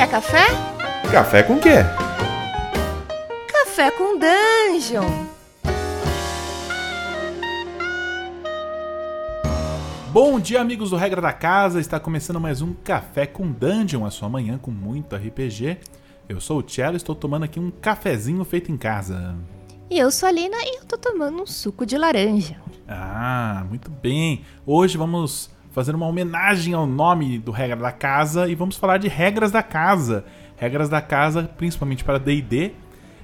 Quer café? Café com quê? Café com Dungeon. Bom dia, amigos do Regra da Casa. Está começando mais um Café com Dungeon, a sua manhã com muito RPG. Eu sou o Cello e estou tomando aqui um cafezinho feito em casa. E eu sou a Lina e eu tô tomando um suco de laranja. Ah, muito bem. Hoje vamos fazer uma homenagem ao nome do Regra da Casa e vamos falar de regras da casa. Regras da casa, principalmente para D&D,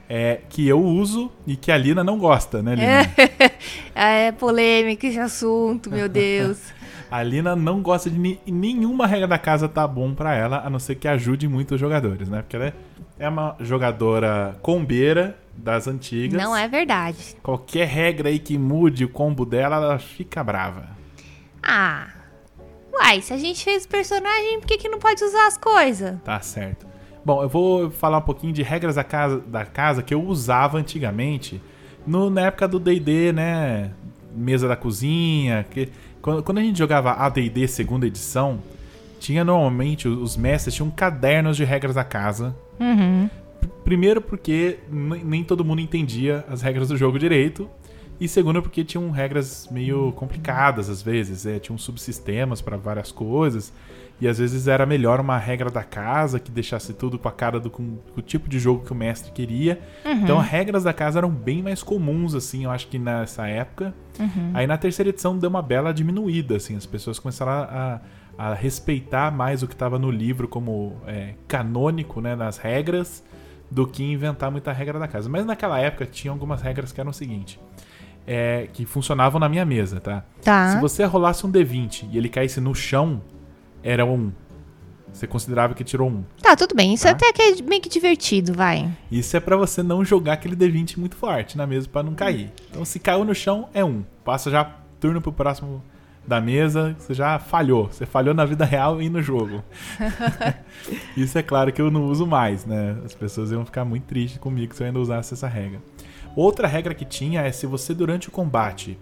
é, que eu uso e que a Lina não gosta, né, Lina? É, é polêmica esse assunto, meu Deus. A Lina não gosta de ni- nenhuma regra da casa tá bom pra ela, a não ser que ajude muito os jogadores, né? Porque ela é- é uma jogadora combeira das antigas. Não é verdade. Qualquer regra aí que mude o combo dela, ela fica brava. Ah. Uai, se a gente fez personagem, por que, que não pode usar as coisas? Tá certo. Bom, eu vou falar um pouquinho de regras da casa, da casa que eu usava antigamente, no, na época do D&D, né? Mesa da cozinha. Que, quando, quando a gente jogava AD&D segunda edição, tinha normalmente, os mestres tinham cadernos de regras da casa. Uhum. Primeiro porque nem todo mundo entendia as regras do jogo direito. E segundo porque tinham regras meio complicadas às vezes. É, tinham subsistemas para várias coisas. E às vezes era melhor uma regra da casa que deixasse tudo com a cara do com, com o tipo de jogo que o mestre queria. Então as regras da casa eram bem mais comuns, assim, eu acho que nessa época. Aí na terceira edição deu uma bela diminuída, assim, as pessoas começaram a, a respeitar mais o que estava no livro como é, canônico, né, nas regras, do que inventar muita regra da casa. Mas naquela época tinha algumas regras que eram o seguinte. É, que funcionavam na minha mesa, tá? Tá. Se você rolasse um D20 e ele caísse no chão, era um. Você considerava que tirou um. Tá, tudo bem. Isso Tá. até que é meio que divertido, vai. Isso é pra você não jogar aquele D20 muito forte na mesa pra não cair. Então, se caiu no chão, é um. Passa já turno pro próximo da mesa, você já falhou. Você falhou na vida real e no jogo. Isso é claro que eu não uso mais, né? As pessoas iam ficar muito tristes comigo se eu ainda usasse essa regra. Outra regra que tinha é se você durante o combate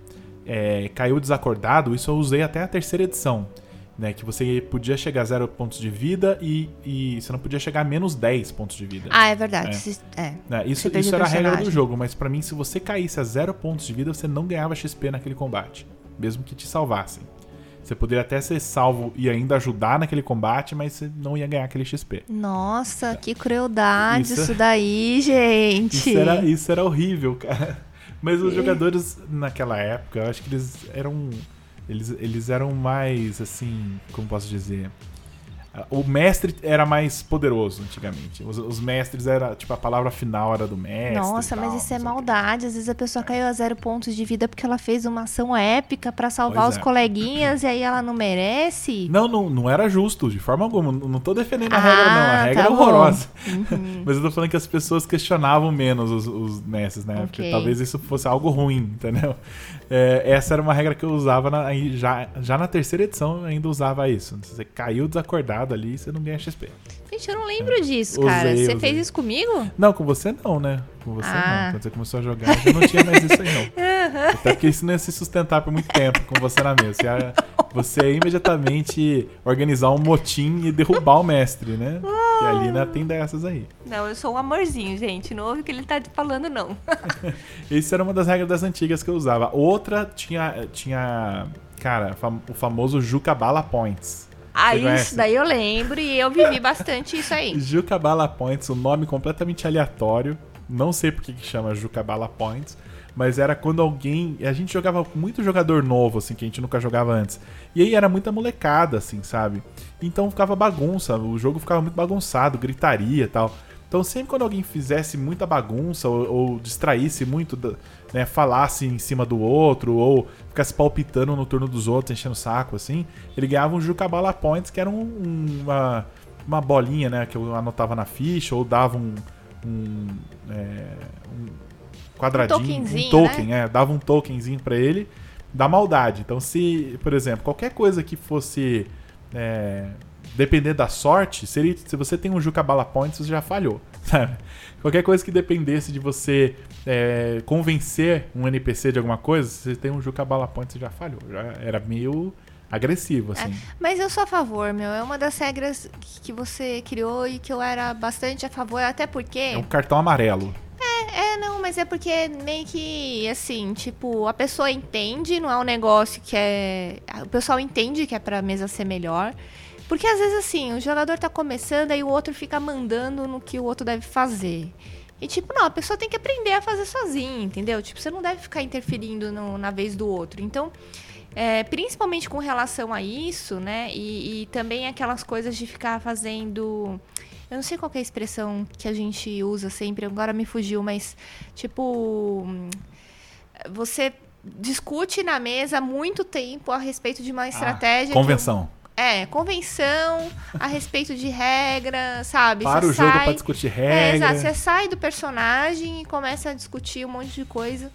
é, caiu desacordado, isso eu usei até a terceira edição. Né, que você podia chegar a zero pontos de vida e, e você não podia chegar a menos 10 pontos de vida. Ah, é verdade. É. É. Né, isso isso era a regra do jogo, mas pra mim, se você caísse a zero pontos de vida, você não ganhava XP naquele combate, mesmo que te salvassem. Você poderia até ser salvo e ainda ajudar naquele combate, mas você não ia ganhar aquele XP. Nossa, que crueldade Isso- isso, daí, gente. Isso era, isso era horrível, cara. Mas os jogadores naquela época, eu acho que eles eram. Eles, eles eram mais, assim, como posso dizer? O mestre era mais poderoso antigamente. Os, os mestres era, tipo, a palavra final era do mestre. Nossa, e mas tal, isso é maldade. Às vezes a pessoa caiu a zero pontos de vida porque ela fez uma ação épica pra salvar Pois os é. coleguinhas e aí ela não merece. Não, não, não era justo, de forma alguma. Não não tô defendendo a regra, não. A Ah, regra tá é horrorosa. Uhum. Mas eu tô falando que as pessoas questionavam menos os, os mestres, né? Porque Ok. talvez isso fosse algo ruim, entendeu? É, essa era uma regra que eu usava na- já, já na terceira edição, eu ainda usava isso. Você caiu desacordado ali, você não ganha XP. Gente, eu não lembro disso, Usei, cara. Você usei. fez isso comigo? Não, com você não, né? Com você Ah. não. Quando você começou a jogar, já não tinha mais isso aí, não. Até porque isso não ia se sustentar por muito tempo com você na mesa. Você ia, você ia imediatamente organizar um motim e derrubar o mestre, né? Que a Lina tem dessas aí. Não, eu sou um amorzinho, gente. Não ouve o que ele tá falando, não. Isso era uma das regras das antigas que eu usava. Outra tinha, tinha cara, o famoso Jucabala Points. Você isso daí eu lembro e eu vivi bastante isso aí. Jucabala Points, um nome completamente aleatório. Não sei por que chama Jucabala Points, mas era quando alguém, a gente jogava muito jogador novo assim que a gente nunca jogava antes. E aí era muita molecada assim, sabe? Então ficava bagunça, o jogo ficava muito bagunçado, gritaria, e tal. Então sempre quando alguém fizesse muita bagunça ou, ou distraísse muito, da- né, falasse em cima do outro ou ficasse palpitando no turno dos outros, enchendo o saco assim, ele ganhava um Jucabala Points, que era um- um- uma uma bolinha, né, que eu anotava na ficha ou dava um um, é, um quadradinho, um, tokenzinho, token, é, dava um tokenzinho pra ele da maldade. Então, se, por exemplo, qualquer coisa que fosse é, depender da sorte, seria, se você tem um Jucabala Points, você já falhou, sabe? Qualquer coisa que dependesse de você é, convencer um NPC de alguma coisa, você tem um Jucabala Points, você já falhou. Já era meio agressivo, assim. Mas eu sou a favor, meu. É uma das regras que você criou e que eu era bastante a favor, até porque. É um cartão amarelo. É, não, mas é porque meio que, assim, tipo, a pessoa entende, não é um negócio que é. O pessoal entende que é pra mesa ser melhor. Porque às vezes, assim, o jogador tá começando, aí o outro fica mandando no que o outro deve fazer. E, tipo, não, a pessoa tem que aprender a fazer sozinha, entendeu? Tipo, você não deve ficar interferindo no, na vez do outro. Então, é, principalmente com relação a isso, né? E, e também aquelas coisas de ficar fazendo. Eu não sei qual é a expressão que a gente usa sempre, agora me fugiu, mas tipo. Você discute na mesa muito tempo a respeito de uma estratégia. Ah, convenção. É, convenção a respeito de regra, sabe? Para você o jogo sai, pra discutir É, regra. exato. Você sai do personagem e começa a discutir um monte de coisa.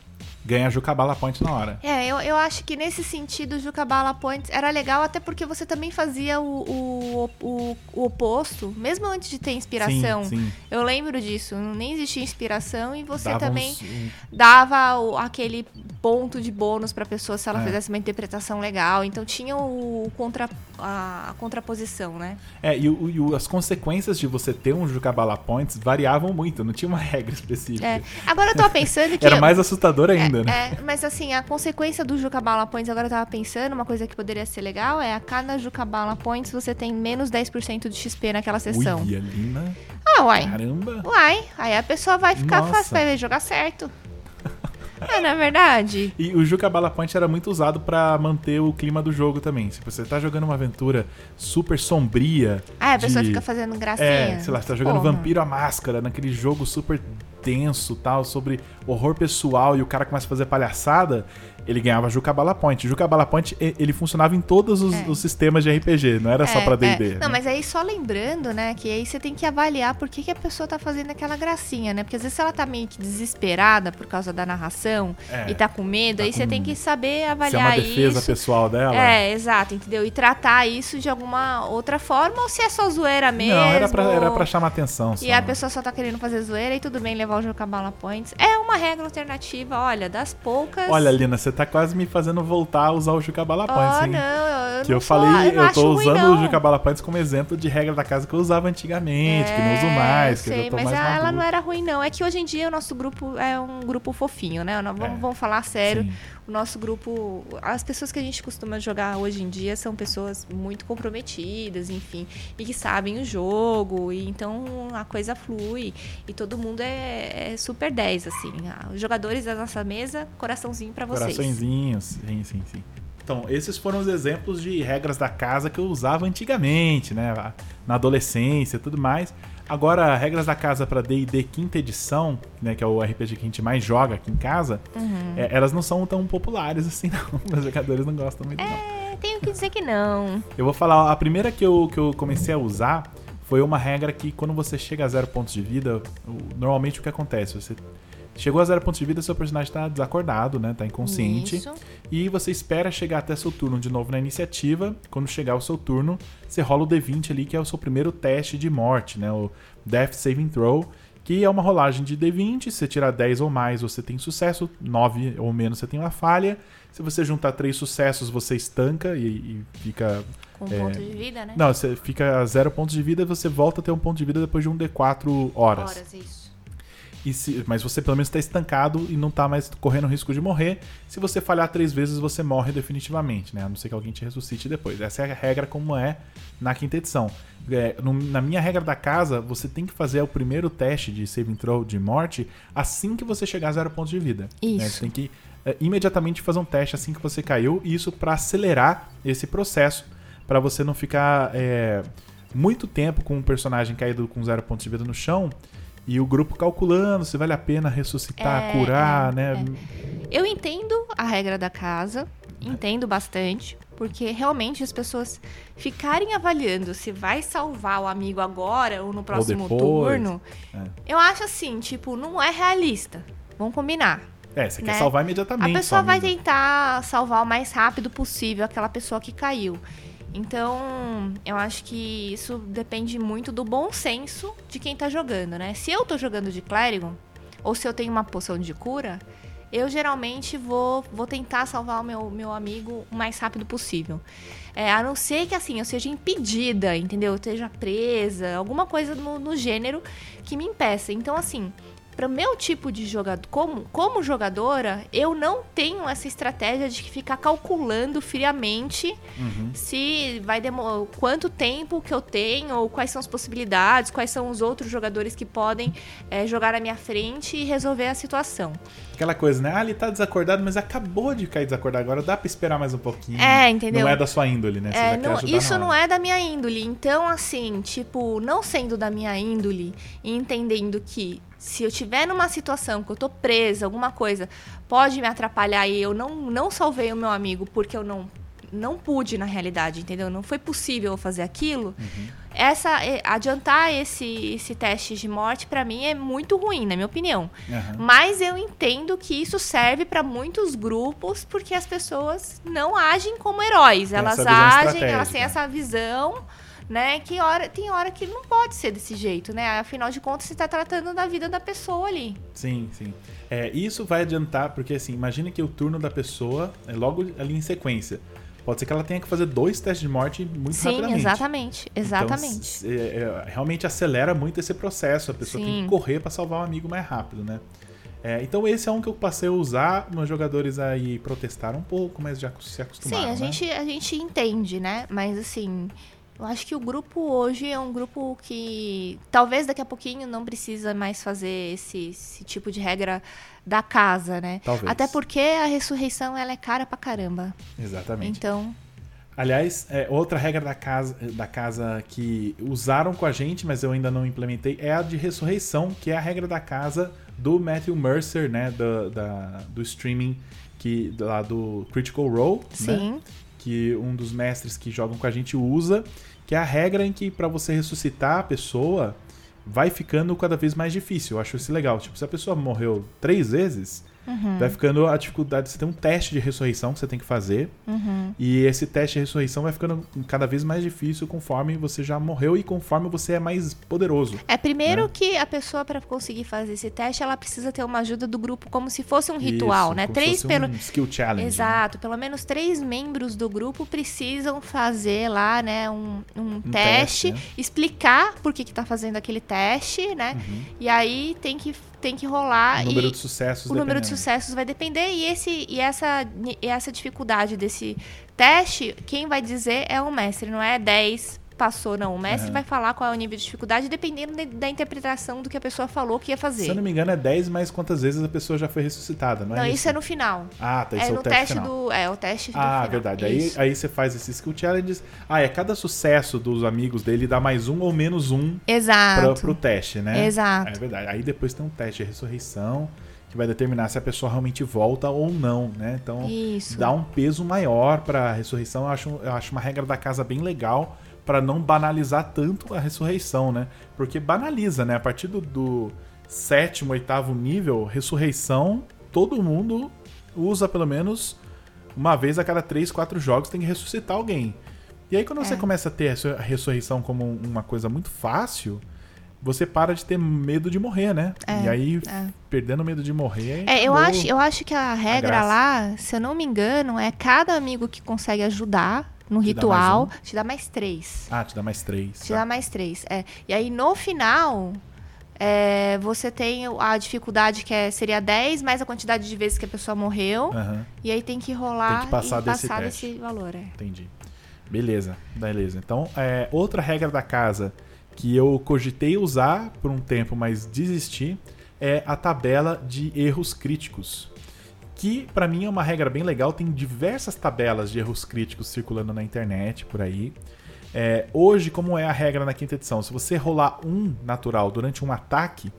Ganha a Jucabala Point na hora. É, eu, eu acho que nesse sentido o Jucabala Points era legal, até porque você também fazia o, o, o, o oposto, mesmo antes de ter inspiração. Sim, sim. Eu lembro disso, nem existia inspiração e você Dava também um- dava o- aquele ponto de bônus pra pessoa se ela É. fizesse uma interpretação legal. Então tinha o contra, a, a contraposição, né? É, e, o- e as consequências de você ter um Jucabala Points variavam muito, não tinha uma regra específica. É. Agora eu tava pensando que. Era mais assustador ainda, né? É, mas assim, a consequência do Jucabala Points, agora eu tava pensando, uma coisa que poderia ser legal é a cada Jucabala Points você tem menos 10% de XP naquela sessão. Ui, Alina, Ah, uai. caramba. Uai, aí a pessoa vai ficar Nossa. fácil, vai jogar certo. É, é verdade? E o Jucabala Point era muito usado pra manter o clima do jogo também. Se você tá jogando uma aventura super sombria. Ah, a pessoa de- fica fazendo gracinha. É, sei lá, você tá jogando Porra. Vampiro à Máscara, naquele jogo super tenso tal, sobre horror pessoal e o cara começa a fazer palhaçada, ele ganhava Jucabala Point. Jucabala Point, e- ele funcionava em todos os, É. os sistemas de RPG, não era só É, pra é. D&D. Não, né? mas aí só lembrando, né, que aí você tem que avaliar por que, que a pessoa tá fazendo aquela gracinha, né? Porque às vezes ela tá meio que desesperada por causa da narração É. e tá com medo, Tá aí você com- tem que saber Se é avaliar uma defesa isso. pessoal dela. É, exato, entendeu? E tratar isso de alguma outra forma, ou se é só zoeira mesmo. Não, era pra, era pra chamar atenção. E só. a pessoa só tá querendo fazer zoeira e tudo bem levar o jogo Cabala Points. É uma regra alternativa, olha, das poucas. Olha, Lina, você tá quase me fazendo voltar a usar o Jucabala Points, Oh, hein? não, eu Que não eu falei, eu, eu, tô usando o Jucabala Points como exemplo de regra da casa que eu usava antigamente, que não uso É, mais, eu que eu sei, tô mas mais ela maduro. não era ruim, não. É que hoje em dia o nosso grupo é um grupo fofinho, né? Vamos, É. vamos falar sério. Sim. O nosso grupo. As pessoas que a gente costuma jogar hoje em dia são pessoas muito comprometidas, enfim, e que sabem o jogo. E então a coisa flui. E todo mundo é, é super 10, assim. Ah, Os jogadores da nossa mesa, coraçãozinho pra vocês. Coraçõezinhos, sim, sim, sim. Então, esses foram os exemplos de regras da casa que eu usava antigamente, né? Na adolescência e tudo mais. Agora, regras da casa para D&D quinta edição, né, que é o RPG que a gente mais joga aqui em casa, Uhum. é, elas não são tão populares assim, não. Os jogadores não gostam muito, não. É, tenho que dizer que não. Eu vou falar, a primeira que eu, que eu comecei a usar foi uma regra que quando você chega a zero pontos de vida, normalmente o que acontece? Você chegou a zero pontos de vida, seu personagem tá desacordado, né? Tá inconsciente. Isso. E você espera chegar até seu turno de novo na iniciativa. Quando chegar o seu turno, você rola o D20 ali, que é o seu primeiro teste de morte, né? O Death Saving Throw, que é uma rolagem de D20. Se você tirar 10 ou mais, você tem sucesso. 9 ou menos, você tem uma falha. Se você juntar três sucessos, você estanca e, e fica. Com É. ponto de vida, né? Não, você fica a zero pontos de vida, você volta a ter um ponto de vida depois de um D4 horas. Horas, isso. Se- mas você pelo menos está estancado e não está mais correndo risco de morrer. Se você falhar três vezes, você morre definitivamente, né? A não ser que alguém te ressuscite depois. Essa é a regra como é na quinta edição. É, no- na minha regra da casa, você tem que fazer o primeiro teste de saving throw de morte assim que você chegar a zero pontos de vida. né? Isso. Você tem que é, imediatamente fazer um teste assim que você caiu. E isso para acelerar esse processo, para você não ficar é, muito tempo com um personagem caído com zero pontos de vida no chão. E o grupo calculando se vale a pena ressuscitar, É, curar, é, né? Eu entendo a regra da casa, entendo bastante, porque realmente as pessoas ficarem avaliando se vai salvar o amigo agora ou no próximo depois, turno, é. eu acho assim, tipo, não é realista. Vamos combinar. É, você quer né? salvar A imediatamente. pessoa só vai tentar salvar o mais rápido possível aquela pessoa que caiu. Então, eu acho que isso depende muito do bom senso de quem tá jogando, né? Se eu tô jogando de clérigo, ou se eu tenho uma poção de cura, eu geralmente vou, vou tentar salvar o meu, meu amigo o mais rápido possível. É, a não ser que assim, eu seja impedida, entendeu? Eu esteja presa, alguma coisa no, no gênero que me impeça. Então, assim, para o meu tipo de jogador, como, como jogadora, eu não tenho essa estratégia de ficar calculando friamente Uhum. se vai demorar quanto tempo que eu tenho, ou quais são as possibilidades, quais são os outros jogadores que podem é, jogar à minha frente e resolver a situação. Aquela coisa, né? Ah, ele tá desacordado, mas acabou de cair desacordado. Agora dá pra esperar mais um pouquinho. É, entendeu? Não é da sua índole, né? É, não- isso não é da minha índole. Então, assim, tipo, não sendo da minha índole e entendendo que se eu tiver numa situação que eu tô presa, alguma coisa pode me atrapalhar e eu não, não salvei o meu amigo porque eu não, não pude na realidade, entendeu? Não foi possível fazer aquilo. Uhum. Essa, é, adiantar esse, esse teste de morte, pra mim, é muito ruim, na minha opinião. Aham. Mas eu entendo que isso serve pra muitos grupos porque as pessoas não agem como heróis. Tem elas agem, elas têm essa visão, né? Que hora, tem hora que não pode ser desse jeito, né? Afinal de contas, você tá tratando da vida da pessoa ali. Sim, sim. É, isso vai adiantar, porque assim, imagina que o turno da pessoa é logo ali em sequência. Pode ser que ela tenha que fazer dois testes de morte muito Sim, rapidamente. exatamente. Exatamente. Então, é, é, realmente acelera muito esse processo. A pessoa tem Sim. que correr pra salvar o amigo mais rápido, né? É, então esse é um que eu passei a usar. Meus jogadores aí protestaram um pouco, mas já se acostumaram. Sim, a né? gente, a gente entende, né? Mas assim, eu acho que o grupo hoje é um grupo que talvez daqui a pouquinho não precisa mais fazer esse, esse tipo de regra da casa, né? Talvez. Até porque a ressurreição ela é cara pra caramba. Exatamente. Então, Aliás, é, outra regra da casa, da casa que usaram com a gente, mas eu ainda não implementei, é a de ressurreição, que é a regra da casa do Matthew Mercer, né? Do, da, do streaming que, lá do Critical Role, né? Que um dos mestres que jogam com a gente usa, que é a regra em que para você ressuscitar a pessoa vai ficando cada vez mais difícil. Eu acho isso legal. Tipo, se a pessoa morreu três vezes, Uhum. vai ficando a dificuldade. Você tem um teste de ressurreição que você tem que fazer. Uhum. E esse teste de ressurreição vai ficando cada vez mais difícil conforme você já morreu e conforme você é mais poderoso. É primeiro Né? que a pessoa para conseguir fazer esse teste, ela precisa ter uma ajuda do grupo como se fosse um ritual, Isso, né? como se Três fosse pelo um skill challenge. né? Exato, pelo menos três membros do grupo precisam fazer lá, né, um, um teste, teste, né? explicar por que que tá fazendo aquele teste, né? Uhum. E aí tem que, tem que rolar O número e de sucessos o número de dependendo. sucessos vai depender e esse e essa e essa dificuldade desse teste, quem vai dizer é o mestre, não é 10 passou não. O mestre Aham. vai falar qual é o nível de dificuldade dependendo de- da interpretação do que a pessoa falou que ia fazer. Se eu não me engano, é 10, mas quantas vezes a pessoa já foi ressuscitada, não é não, isso? isso é no final. Ah, tá. Isso É é, no o teste, teste final. do. É, o teste do Ah, final. verdade. Aí, Isso. aí você faz esses skill challenges. Ah, é cada sucesso dos amigos dele dá mais um ou menos um pra, Exato. pro teste, né? Exato. É verdade. Aí depois tem um teste de ressurreição que vai determinar se a pessoa realmente volta ou não, né? Então Isso. dá um peso maior pra ressurreição. Eu acho, eu acho uma regra da casa bem legal pra não banalizar tanto a ressurreição, né? Porque banaliza, né? A partir do, do sétimo, oitavo nível, ressurreição, todo mundo usa pelo menos uma vez a cada três, quatro jogos tem que ressuscitar alguém. E aí quando você É. começa a ter a ressurreição como um- uma coisa muito fácil, você para de ter medo de morrer, né? É, e aí, é. perdendo medo de morrer. É, eu acho, eu acho que a regra graça. lá, se eu não me engano, é cada amigo que consegue ajudar no Te dá ritual, mais te dá mais três. Ah, te dá mais três. Te tá. dá mais três. É. E aí, no final, é, você tem a dificuldade que é, seria 10, mais a quantidade de vezes que a pessoa morreu. Aham, E aí tem que rolar Tem que passar e desse passar teste. desse valor. É. entendi. Beleza, beleza. Então, é, outra regra da casa que eu cogitei usar por um tempo, mas desisti, é a tabela de erros críticos. Que pra mim é uma regra bem legal, tem diversas tabelas de erros críticos circulando na internet por aí. É, hoje, como é a regra na quinta edição, se você rolar um natural durante um ataque,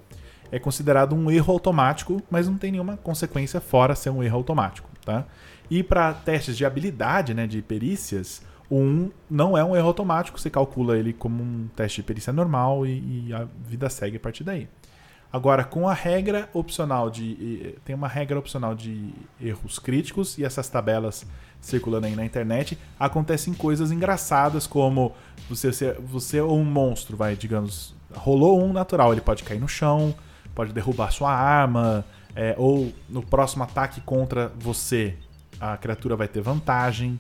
é considerado um erro automático, mas não tem nenhuma consequência fora ser um erro automático, tá? E para testes de habilidade, né, de perícias, o 1 não é um erro automático, você calcula ele como um teste de perícia normal e, e a vida segue a partir daí. Agora, com a regra opcional de. Tem uma regra opcional de erros críticos e essas tabelas circulando aí na internet, acontecem coisas engraçadas, como você, você, você ou um monstro, vai, digamos, rolou um natural, ele pode cair no chão, pode derrubar sua arma, É, ou no próximo ataque contra você, a criatura vai ter vantagem.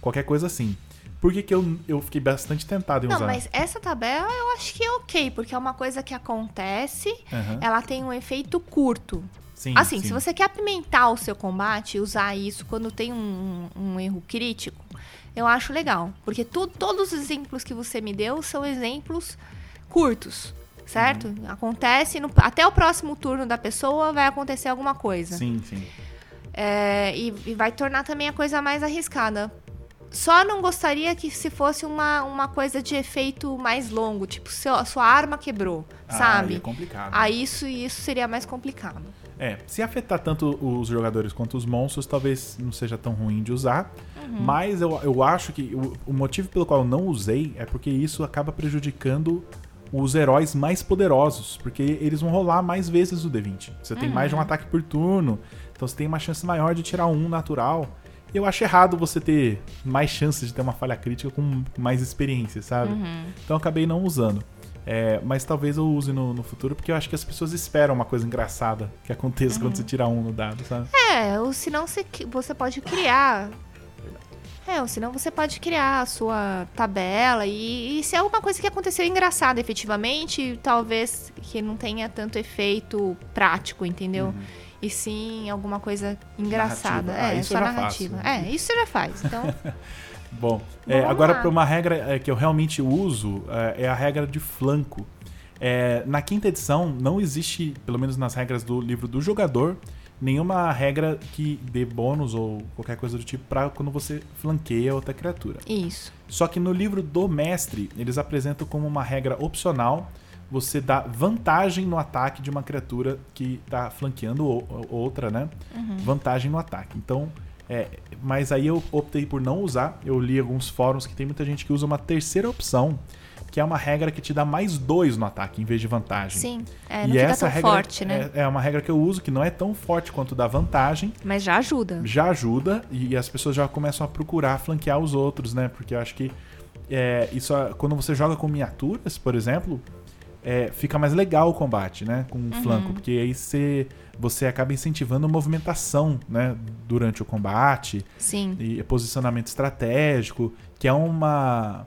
Qualquer coisa assim. Por que, que eu, eu fiquei bastante tentado em Não, usar? mas essa tabela eu acho que é ok, porque é uma coisa que acontece, Aham. ela tem um efeito curto. Sim, assim, sim. se você quer apimentar o seu combate e usar isso quando tem um, um erro crítico, eu acho legal. Porque tu- todos os exemplos que você me deu são exemplos curtos, certo? Uhum. Acontece, no- até o próximo turno da pessoa vai acontecer alguma coisa. Sim, sim. É, e, e vai tornar também a coisa mais arriscada. Só não gostaria que se fosse uma, uma coisa de efeito mais longo, tipo, seu, a sua arma quebrou, Ah, sabe? aí é complicado. Aí isso, isso seria mais complicado. É, se afetar tanto os jogadores quanto os monstros, talvez não seja tão ruim de usar. Uhum. Mas eu, eu acho que o, o motivo pelo qual eu não usei é porque isso acaba prejudicando os heróis mais poderosos. Porque eles vão rolar mais vezes o D20. Você tem mais de Uhum. um ataque por turno. Então você tem uma chance maior de tirar um natural. Eu acho errado você ter mais chances de ter uma falha crítica com mais experiência, sabe? Uhum. Então eu acabei não usando. É, mas talvez eu use no, no futuro, porque eu acho que as pessoas esperam uma coisa engraçada que aconteça Uhum. quando você tira um no dado, sabe? É, ou senão você, você pode criar. É, ou senão você pode criar a sua tabela e, e se é alguma coisa que aconteceu engraçada efetivamente, talvez que não tenha tanto efeito prático, entendeu? E sim alguma coisa engraçada. Narrativa. Ah, é, isso só narrativa. faço. É, isso você já faz. Então, Bom, é, Vamos agora para uma regra é, que eu realmente uso é, é a regra de flanco. É, na quinta edição não existe, pelo menos nas regras do livro do jogador, nenhuma regra que dê bônus ou qualquer coisa do tipo para quando você flanqueia outra criatura. isso. Só que no livro do mestre, eles apresentam como uma regra opcional você dá vantagem no ataque de uma criatura que tá flanqueando outra, né? Vantagem no ataque. Então, é, mas aí eu optei por não usar. Eu li alguns fóruns que tem muita gente que usa uma terceira opção, que é uma regra que te dá mais dois no ataque em vez de vantagem. Sim. É, e não fica essa tão regra forte, né? é, é uma regra que eu uso que não é tão forte quanto da vantagem, Mas já ajuda. já ajuda e as pessoas já começam a procurar flanquear os outros, né? Porque eu acho que é, isso quando você joga com miniaturas, por exemplo, é, fica mais legal o combate, né? Com o flanco, porque aí você, você acaba incentivando movimentação, né? Durante o combate Sim. e posicionamento estratégico, que é uma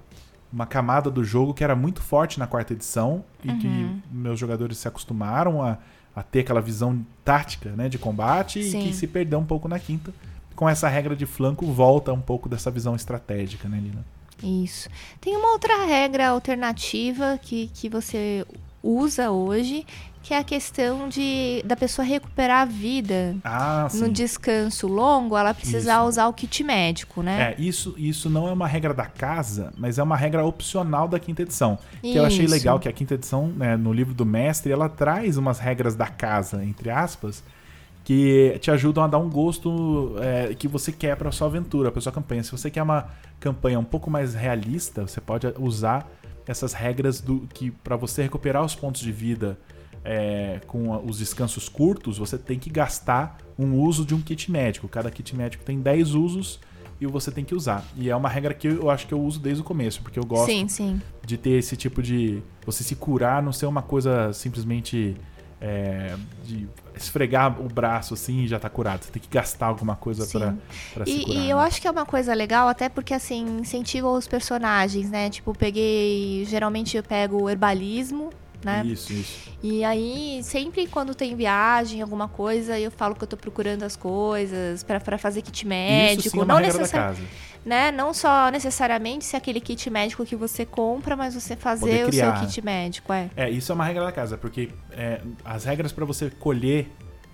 uma camada do jogo que era muito forte na quarta edição e Uhum. que meus jogadores se acostumaram a, a ter aquela visão tática né, de combate e Sim. que se perdeu um pouco na quinta. Com essa regra de flanco, volta um pouco dessa visão estratégica, né, Lina? Isso. Tem uma outra regra alternativa que, que você usa hoje, que é a questão de da pessoa recuperar a vida Ah, no descanso longo, ela precisa Isso. usar o kit médico, né? É, isso, isso não é uma regra da casa, mas é uma regra opcional da quinta edição. Que eu achei Isso. legal que a quinta edição, né, no livro do mestre, ela traz umas regras da casa, entre aspas, que te ajudam a dar um gosto é, que você quer para sua aventura, para sua campanha. Se você quer uma campanha um pouco mais realista, você pode usar essas regras do que para você recuperar os pontos de vida é, com os descansos curtos, você tem que gastar um uso de um kit médico. Cada kit médico tem 10 usos e você tem que usar. E é uma regra que eu acho que eu uso desde o começo, porque eu gosto Sim, sim. de ter esse tipo de. Você se curar, não ser uma coisa simplesmente. É, de esfregar o braço assim e já tá curado. Você tem que gastar alguma coisa Sim. pra, pra se E, curar. e eu né? acho que é uma coisa legal, até porque assim, incentiva os personagens, né? Tipo, peguei. Geralmente eu pego o herbalismo, né? Isso, isso. E aí, sempre quando tem viagem, alguma coisa, eu falo que eu tô procurando as coisas pra pra fazer kit médico. isso sim é não, regra da necessari- casa. Né? não só necessariamente se aquele kit médico que você compra, mas você fazer o seu kit médico, é. É, isso é uma regra da casa, porque é, as regras pra você colher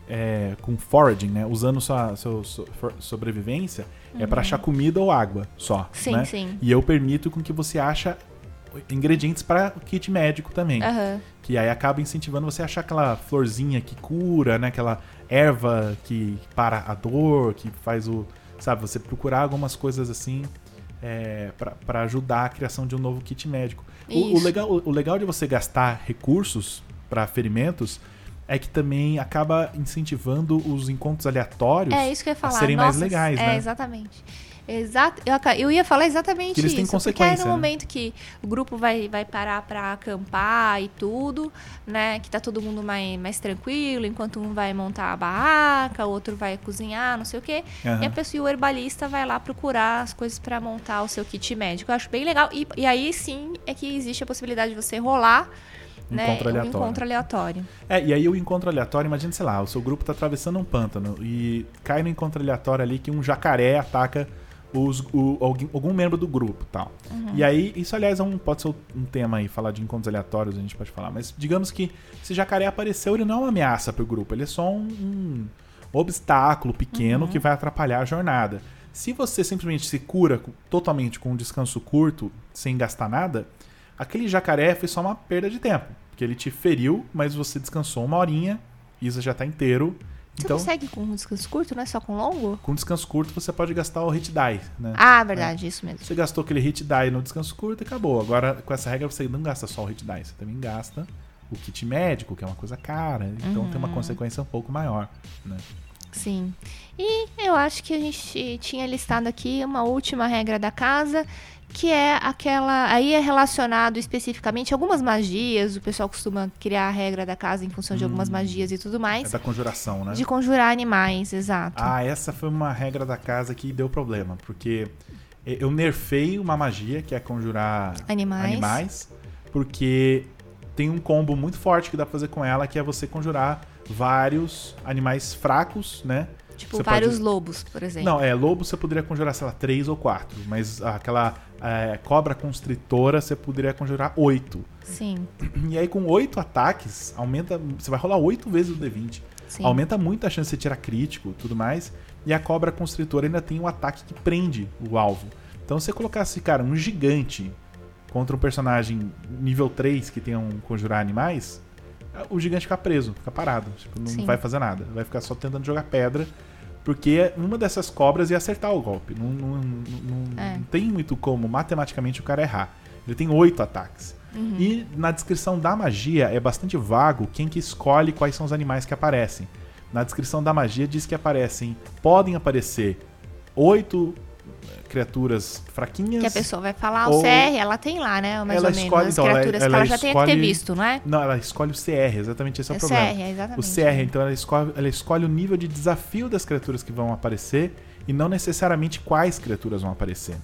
é, com foraging, né? Usando sua, so- for- sobrevivência, é pra achar comida ou água só. Uhum. Sim, né? sim. E eu permito com que você acha ingredientes para kit médico também. Aham. Que aí acaba incentivando você a achar aquela florzinha que cura, né? Aquela erva que para a dor, que faz o. Sabe, você procurar algumas coisas assim é, para ajudar a criação de um novo kit médico. O, o legal, o legal de você gastar recursos para ferimentos é que também acaba incentivando os encontros aleatórios É isso que eu ia falar. a serem mais Nossa, legais, é, né? exatamente. Exato. Eu, eu ia falar exatamente Que eles têm isso. Porque consequência, aí no né? momento que o grupo vai, vai parar pra acampar e tudo, né? Que tá todo mundo mais, mais tranquilo, enquanto um vai montar a barraca, o outro vai cozinhar, não sei o quê. Aham. E a pessoa, o herbalista vai lá procurar as coisas pra montar o seu kit médico. Eu acho bem legal. E, e aí sim é que existe a possibilidade de você rolar né, Encontro um aleatório. encontro aleatório. É, e aí o encontro aleatório, imagina, sei lá, o seu grupo tá atravessando um pântano e cai no encontro aleatório ali que um jacaré ataca os, o- alguém- algum membro do grupo tal. Uhum. E aí, isso aliás é um, pode ser um tema aí, falar de encontros aleatórios, a gente pode falar, mas digamos que esse jacaré apareceu, ele não é uma ameaça pro grupo, ele é só um, um obstáculo pequeno Uhum. que vai atrapalhar a jornada. Se você simplesmente se cura totalmente com um descanso curto, sem gastar nada, aquele jacaré foi só uma perda de tempo. Porque ele te feriu, mas você descansou uma horinha, Isa já tá inteiro. Você Então, consegue com um descanso curto, não é só com longo? com descanso curto, você pode gastar o hit die, né? Ah, verdade, isso mesmo. Você gastou aquele hit die no descanso curto e acabou. Agora, com essa regra, você não gasta só o hit die, você também gasta o kit médico, que é uma coisa cara. Então tem uma consequência um pouco maior, né? Sim. E eu acho que a gente tinha listado aqui uma última regra da casa, que é aquela. Aí é relacionado especificamente a algumas magias. O pessoal costuma criar a regra da casa em função de algumas magias e tudo É mais. da conjuração, né? De conjurar animais, exato. Ah, essa foi uma regra da casa que deu problema, porque eu nerfei uma magia, que é conjurar Animais. animais, porque tem um combo muito forte que dá pra fazer com ela, que é você conjurar vários animais fracos, né? tipo, você vários pode- lobos, por exemplo. Não, é, lobo você poderia conjurar, sei lá, três ou quatro, mas aquela é, cobra constritora você poderia conjurar oito. Sim, E aí com oito ataques, aumenta, você vai rolar oito vezes o D20. sim. Aumenta muito a chance de você tirar crítico tudo mais. E a cobra constritora ainda tem um ataque que prende o alvo. Então se você colocasse, cara, um gigante contra um personagem nível 3 que tem um conjurar animais, o gigante fica preso, fica parado. Tipo, não Sim. vai fazer nada. Vai ficar só tentando jogar pedra. Porque uma dessas cobras ia acertar o golpe. Não, não, não- É. não tem muito como matematicamente o cara errar. Ele tem oito ataques. Uhum. E na descrição da magia é bastante vago quem que escolhe quais são os animais que aparecem. Na descrição da magia diz que aparecem, podem aparecer oito criaturas fraquinhas. Que a pessoa vai falar, o CR, ela tem lá, né? Mais Ela ou menos, escolhe, as então, ela- criaturas ela que ela já tem que ter visto, não é? Não, ela escolhe o CR, exatamente esse é o É problema. CR, exatamente. O CR, então ela escolhe, ela escolhe o nível de desafio das criaturas que vão aparecer e não necessariamente quais criaturas vão aparecer.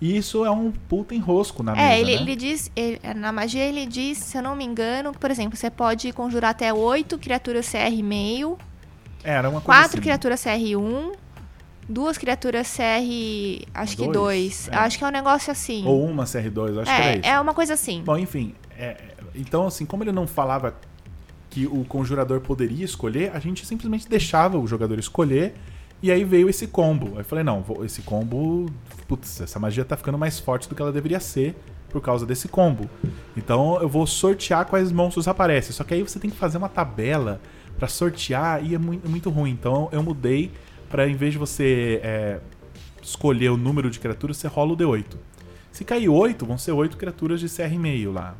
E isso é um puta enrosco na mesa, É, ele, né? ele diz, ele- na magia ele diz, se eu não me engano, por exemplo, você pode conjurar até oito criaturas CR meio, É, Era uma coisa quatro assim. criaturas CR1, duas criaturas CR, acho que Dois, dois. é. Acho que é um negócio assim. Ou uma CR2, eu acho que era isso. é, é uma coisa assim. Bom, enfim. é, então, assim, como ele não falava que o conjurador poderia escolher, a gente simplesmente deixava o jogador escolher. E aí veio esse combo. Aí eu falei, não, esse combo. Putz, essa magia tá ficando mais forte do que ela deveria ser por causa desse combo. Então eu vou sortear quais monstros aparecem. Só que aí você tem que fazer uma tabela pra sortear e é muito, muito ruim. Então eu mudei pra em vez de você é, escolher o número de criaturas, você rola o D8. Se cair 8, vão ser 8 criaturas de CR meio lá.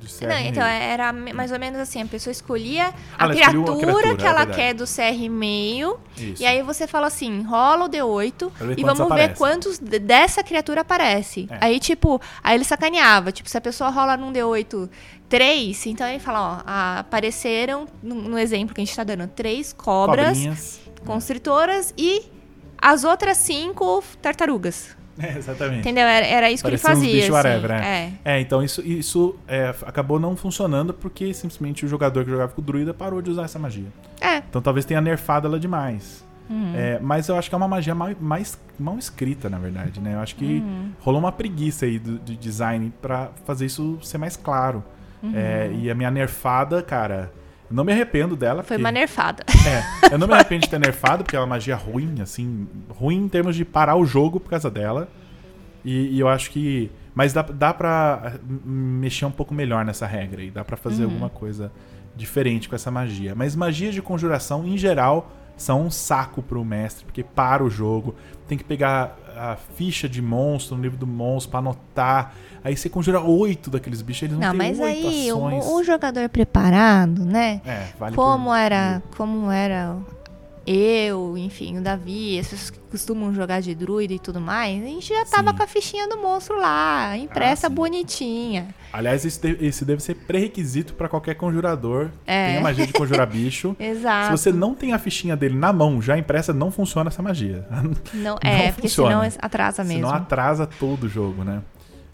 De CR Não, então era mais ou menos assim, a pessoa escolhia Ah, a criatura, uma criatura, que é ela quer do CR meio, Isso. e aí você fala assim, rola o D8 Pra ver e vamos ver aparecem. quantos de- dessa criatura aparece. É. Aí, tipo, aí ele sacaneava. Tipo, se a pessoa rola num D8 três, então ele fala, ó, apareceram, no, no exemplo que a gente tá dando, três cobras Cobrinhas. constritoras e as outras cinco tartarugas. É, exatamente. Entendeu? Era, era isso que ele Parecia uns fazia. bicho assim. whatever, né? É. É, então isso, isso é, acabou não funcionando porque simplesmente o jogador que jogava com o druida parou de usar essa magia. É. Então talvez tenha nerfado ela demais. Uhum. É, mas eu acho que é uma magia mal, mais mal escrita, na verdade, né? Eu acho que Uhum. rolou uma preguiça aí do, de design pra fazer isso ser mais claro. Uhum. É, e a minha nerfada, cara, não me arrependo dela. Foi porque- uma nerfada. É, eu não me arrependo de ter nerfado, porque é uma magia ruim, assim, ruim em termos de parar o jogo por causa dela. E, e eu acho que. Mas dá, dá pra mexer um pouco melhor nessa regra aí. Dá pra fazer Uhum. alguma coisa diferente com essa magia. Mas magias de conjuração, em geral, são um saco pro mestre, porque para o jogo, tem que pegar a ficha de monstro no livro do monstro pra anotar. Aí você conjura oito daqueles bichos, eles não, Não, têm mas oito aí o, ações. o jogador preparado, né? É, vale como por- era, como era eu, enfim, o Davi, as pessoas que costumam jogar de druida e tudo mais, a gente já tava Sim. com a fichinha do monstro lá, impressa sim. bonitinha. Aliás, esse deve, esse deve ser pré-requisito pra qualquer conjurador. É. Tem a magia de conjurar bicho. Se Exato. você não tem a fichinha dele na mão, já impressa, não funciona essa magia. Não, é, porque funciona. senão atrasa mesmo. Senão atrasa todo o jogo, né?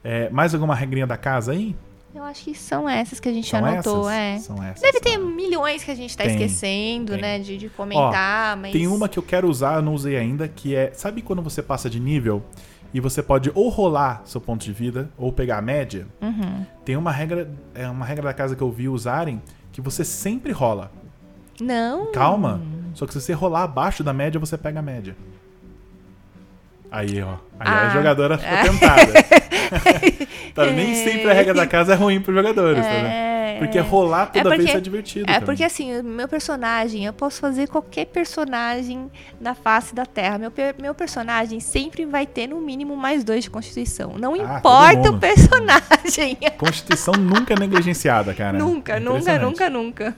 É, mais alguma regrinha da casa aí? Eu acho que são essas que a gente São anotou, essas? é. São essas. Deve ter milhões que a gente tá Tem, esquecendo, tem. né, de, de comentar, mas... Tem uma que eu quero usar, eu não usei ainda, que é. Sabe quando você passa de nível e você pode ou rolar seu ponto de vida, ou pegar a média? Uhum. Tem uma regra. É uma regra da casa que eu vi usarem que você sempre rola. Não. Calma. Só que se você rolar abaixo da média, você pega a média. Aí, ó. Aí a Ah. jogadora ficou tentada. tá, nem sempre a regra da casa é ruim pros jogadores, tá? É, Porque rolar toda porque- vez é divertido. É também. porque assim, o meu personagem, eu posso fazer qualquer personagem na face da Terra. Meu, meu personagem sempre vai ter no mínimo mais dois de constituição. Não Ah, importa o personagem. Constituição nunca é negligenciada, cara. nunca, nunca, Impressionante. nunca, nunca.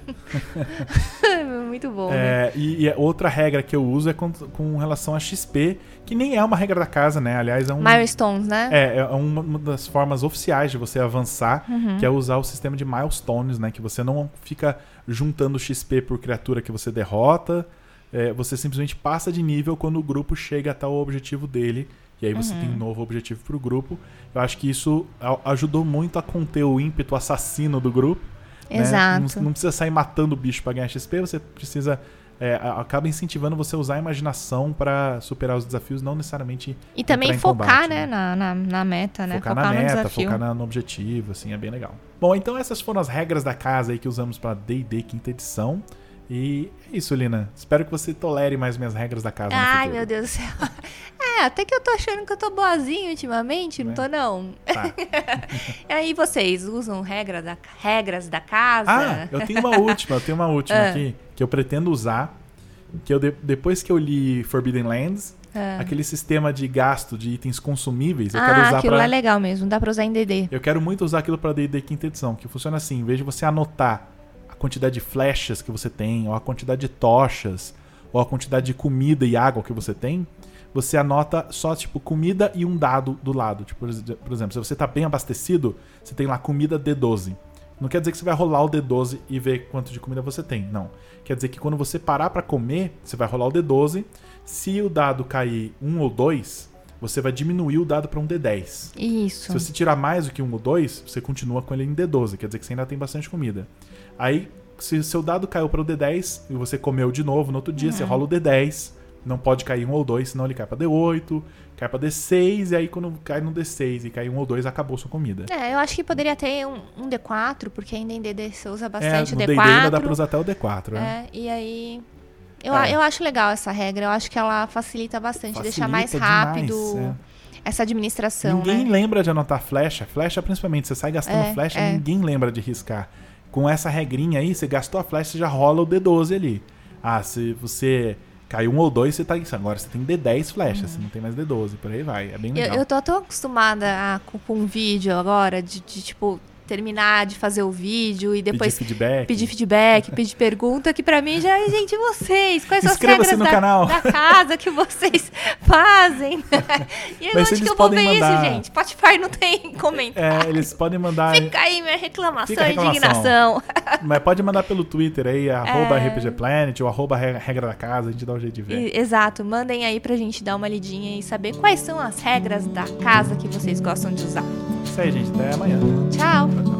Muito bom, né? É, e, e a outra regra que eu uso é com, com relação a XP, que nem é uma regra da casa, né? Aliás, é um. Milestones, né? É, é uma das formas oficiais de você avançar, Uhum. que é usar o sistema de milestones, né? Que você não fica juntando XP por criatura que você derrota. é, você simplesmente passa de nível quando o grupo chega até o objetivo dele. E aí você Uhum. tem um novo objetivo pro grupo. Eu acho que isso ajudou muito a conter o ímpeto assassino do grupo. né? Exato. Não, não precisa sair matando o bicho pra ganhar XP, você precisa. É, acaba incentivando você a usar a imaginação pra superar os desafios, não necessariamente E também focar, combate, né, né? na, na, na meta, né? focar, Focar, na meta, focar na- no objetivo, assim, é bem legal. Bom, então essas foram as regras da casa aí que usamos pra D&D quinta edição. E é isso, Lina. Espero que você tolere mais minhas regras da casa Ai, meu Deus do céu. É, até que eu tô achando que eu tô boazinha ultimamente, não É. tô não. Tá. E aí vocês usam regra da, regras da casa? Ah, eu tenho uma última, eu tenho uma última Ah. aqui que eu pretendo usar. Que eu de- depois que eu li Forbidden Lands, Ah. aquele sistema de gasto de itens consumíveis, eu quero Ah, usar aquilo pra. é legal mesmo, dá pra usar em DD. Eu quero muito usar aquilo pra D&D quinta edição, que funciona assim, em vez de você anotar a quantidade de flechas que você tem, ou a quantidade de tochas, ou a quantidade de comida e água que você tem, você anota só, tipo, comida e um dado do lado. Tipo, por ex- por exemplo, se você tá bem abastecido, você tem lá comida D12. Não quer dizer que você vai rolar o D12 e ver quanto de comida você tem. Não. Quer dizer que quando você parar pra comer, você vai rolar o D12. Se o dado cair um ou dois, você vai diminuir o dado pra um D10. Isso. Se você tirar mais do que um ou dois, você continua com ele em D12, quer dizer que você ainda tem bastante comida. Aí, se seu dado caiu para o D10 e você comeu de novo no outro dia, Uhum. você rola o D10. Não pode cair um ou dois, senão ele cai para D8, cai para D6, e aí quando cai no D6 e cai um ou dois, acabou sua comida. É, eu acho que poderia ter um, um D4, porque ainda em DD você usa É, bastante no o D&D D4. ainda dá pra usar até o D4, né? É, e aí. Eu, É. eu acho legal essa regra, eu acho que ela facilita bastante, deixa mais Facilita rápido demais, essa administração, Ninguém né? lembra de anotar flecha. Flecha, principalmente, você sai gastando É, flecha, é. ninguém lembra de riscar. Com essa regrinha aí, você gastou a flecha, você já rola o D12 ali. Ah, se você caiu um ou dois, você tá. Agora você tem D10 flechas, você não tem mais D12, por aí vai. É bem Uhum. Eu, legal. eu tô tão acostumada a- com, com um vídeo agora, de, de, tipo, terminar de fazer o vídeo e depois Pedir feedback. pedir feedback, pedir pergunta, que pra mim já é, gente, vocês, quais são as regras da, da casa que vocês fazem? e aí, Mas onde eles que eu vou ver mandar- isso, gente? Spotify não tem comentário. É, eles podem mandar. Fica aí minha reclamação e indignação. Mas pode mandar pelo Twitter aí, arroba É. RPG Planet ou arroba re- regra da casa, a gente dá um jeito de ver. Exato, mandem aí pra gente dar uma lidinha e saber quais são as regras da casa que vocês gostam de usar. Isso aí, gente. Até amanhã. Tchau! Tchau, tchau.